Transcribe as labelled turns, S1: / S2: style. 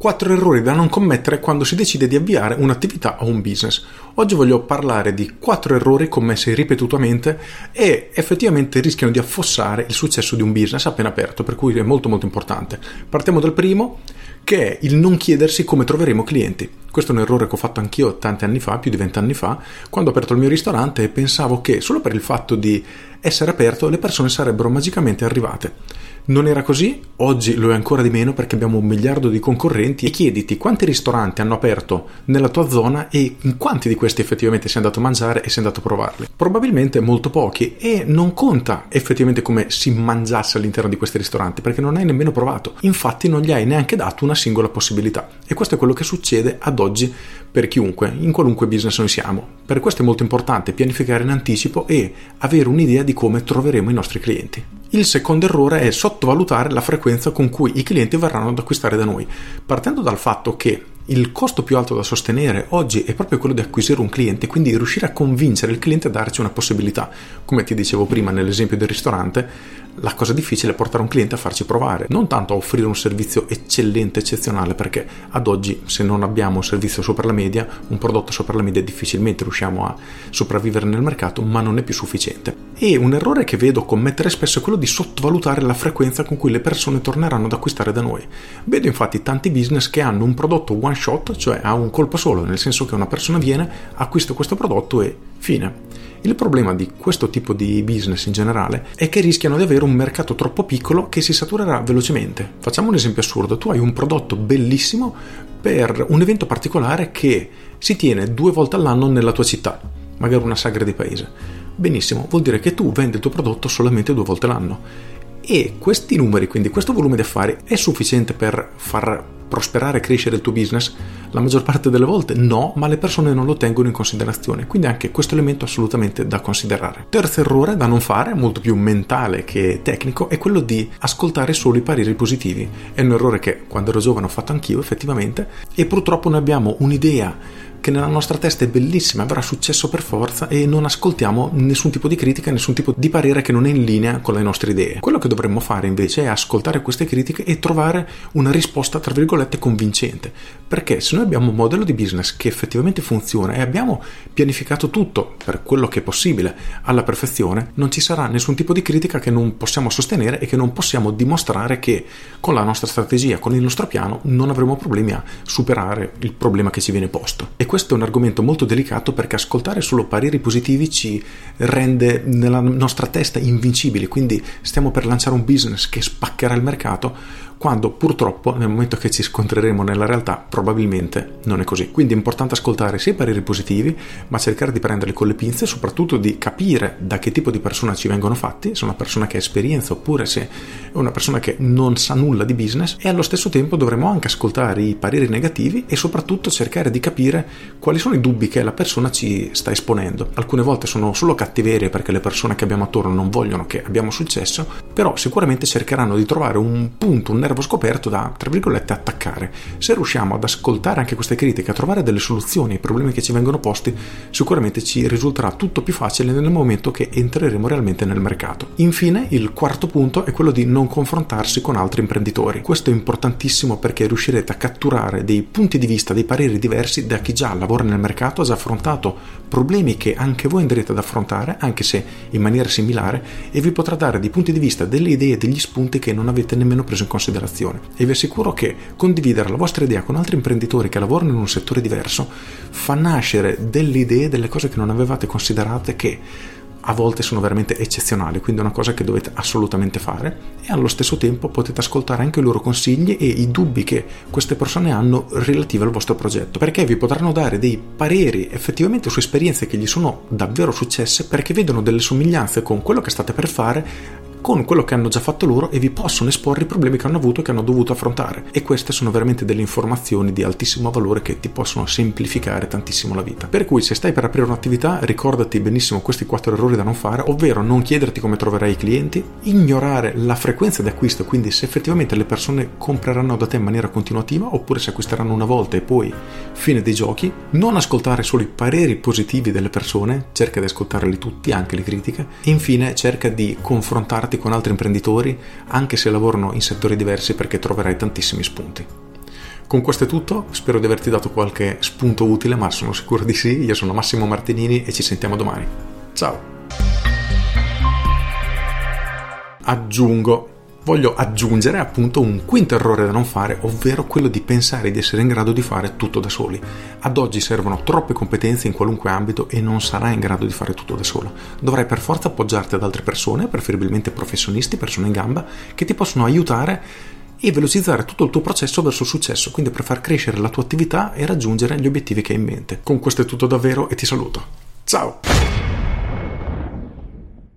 S1: Quattro errori da non commettere quando si decide di avviare un'attività o un business. Oggi voglio parlare di quattro errori commessi ripetutamente e effettivamente rischiano di affossare il successo di un business appena aperto, per cui è molto molto importante. Partiamo dal primo, che è il non chiedersi come troveremo clienti. Questo è un errore che ho fatto anch'io tanti anni fa, più di vent'anni fa, quando ho aperto il mio ristorante e pensavo che solo per il fatto di essere aperto le persone sarebbero magicamente arrivate. Non era così, oggi lo è ancora di meno perché abbiamo un miliardo di concorrenti e chiediti quanti ristoranti hanno aperto nella tua zona e in quanti di questi effettivamente sei andato a mangiare e sei andato a provarli. Probabilmente molto pochi e non conta effettivamente come si mangiasse all'interno di questi ristoranti perché non hai nemmeno provato. Infatti non gli hai neanche dato una singola possibilità e questo è quello che succede ad oggi per chiunque, in qualunque business noi siamo. Per questo è molto importante pianificare in anticipo e avere un'idea di come troveremo i nostri clienti. Il secondo errore è sottovalutare la frequenza con cui i clienti verranno ad acquistare da noi, partendo dal fatto che il costo più alto da sostenere oggi è proprio quello di acquisire un cliente, quindi riuscire a convincere il cliente a darci una possibilità. Come ti dicevo prima nell'esempio del ristorante, la cosa difficile è portare un cliente a farci provare, non tanto a offrire un servizio eccellente, eccezionale, perché ad oggi se non abbiamo un servizio sopra la media, un prodotto sopra la media, difficilmente riusciamo a sopravvivere nel mercato, ma non è più sufficiente. E un errore che vedo commettere spesso è quello di sottovalutare la frequenza con cui le persone torneranno ad acquistare da noi. Vedo infatti tanti business che hanno un prodotto one shot, cioè a un colpo solo, nel senso che una persona viene, acquista questo prodotto e fine. Il problema di questo tipo di business in generale è che rischiano di avere un mercato troppo piccolo che si saturerà velocemente. Facciamo un esempio assurdo, tu hai un prodotto bellissimo per un evento particolare che si tiene due volte all'anno nella tua città, magari una sagra di paese. Benissimo, vuol dire che tu vendi il tuo prodotto solamente due volte l'anno. E questi numeri, quindi questo volume di affari, è sufficiente per far prosperare e crescere il tuo business? La maggior parte delle volte no, ma le persone non lo tengono in considerazione, quindi anche questo elemento assolutamente da considerare. Terzo errore da non fare, molto più mentale che tecnico, è quello di ascoltare solo i pareri positivi. È un errore che quando ero giovane ho fatto anch'io effettivamente e purtroppo noi abbiamo un'idea che nella nostra testa è bellissima, avrà successo per forza e non ascoltiamo nessun tipo di critica, nessun tipo di parere che non è in linea con le nostre idee. Quello che dovremmo fare invece è ascoltare queste critiche e trovare una risposta tra virgolette convincente, perché se noi abbiamo un modello di business che effettivamente funziona e abbiamo pianificato tutto per quello che è possibile alla perfezione, non ci sarà nessun tipo di critica che non possiamo sostenere e che non possiamo dimostrare che con la nostra strategia, con il nostro piano, non avremo problemi a superare il problema che ci viene posto. E questo è un argomento molto delicato perché ascoltare solo pareri positivi ci rende nella nostra testa invincibili, quindi stiamo per lanciare un business che spaccherà il mercato quando purtroppo nel momento che ci scontreremo nella realtà probabilmente non è così. Quindi è importante ascoltare sia i pareri positivi, ma cercare di prenderli con le pinze soprattutto di capire da che tipo di persona ci vengono fatti, se è una persona che ha esperienza oppure se è una persona che non sa nulla di business e allo stesso tempo dovremo anche ascoltare i pareri negativi e soprattutto cercare di capire quali sono i dubbi che la persona ci sta esponendo. Alcune volte sono solo cattiverie perché le persone che abbiamo attorno non vogliono che abbiamo successo, però sicuramente cercheranno di trovare un punto, un nervo scoperto da, tra virgolette, attaccare. Se riusciamo ad ascoltare anche queste critiche, a trovare delle soluzioni ai problemi che ci vengono posti, sicuramente ci risulterà tutto più facile nel momento che entreremo realmente nel mercato. Infine, il quarto punto è quello di non confrontarsi con altri imprenditori. Questo è importantissimo perché riuscirete a catturare dei punti di vista, dei pareri diversi da chi già lavora nel mercato, ha già affrontato problemi che anche voi andrete ad affrontare, anche se in maniera similare, e vi potrà dare dei punti di vista, delle idee, degli spunti che non avete nemmeno preso in considerazione considerazione. E vi assicuro che condividere la vostra idea con altri imprenditori che lavorano in un settore diverso fa nascere delle idee, delle cose che non avevate considerate che a volte sono veramente eccezionali, quindi è una cosa che dovete assolutamente fare e allo stesso tempo potete ascoltare anche i loro consigli e i dubbi che queste persone hanno relativi al vostro progetto, perché vi potranno dare dei pareri effettivamente su esperienze che gli sono davvero successe perché vedono delle somiglianze con quello che state per fare con quello che hanno già fatto loro e vi possono esporre i problemi che hanno avuto e che hanno dovuto affrontare. E queste sono veramente delle informazioni di altissimo valore che ti possono semplificare tantissimo la vita. Per cui se stai per aprire un'attività, ricordati benissimo questi quattro errori da non fare, ovvero non chiederti come troverai i clienti, ignorare la frequenza di acquisto, quindi se effettivamente le persone compreranno da te in maniera continuativa oppure se acquisteranno una volta e poi fine dei giochi, non ascoltare solo i pareri positivi delle persone, cerca di ascoltarli tutti, anche le critiche, e infine cerca di confrontarti con altri imprenditori anche se lavorano in settori diversi perché troverai tantissimi spunti. Con questo è tutto, spero di averti dato qualche spunto utile, ma sono sicuro di sì. Io sono Massimo Martinini e ci sentiamo domani. Ciao! Aggiungo voglio aggiungere appunto un quinto errore da non fare, ovvero quello di pensare di essere in grado di fare tutto da soli. Ad oggi servono troppe competenze in qualunque ambito e non sarai in grado di fare tutto da solo. Dovrai per forza appoggiarti ad altre persone, preferibilmente professionisti, persone in gamba, che ti possono aiutare e velocizzare tutto il tuo processo verso il successo, quindi per far crescere la tua attività e raggiungere gli obiettivi che hai in mente. Con questo è tutto davvero e ti saluto. Ciao!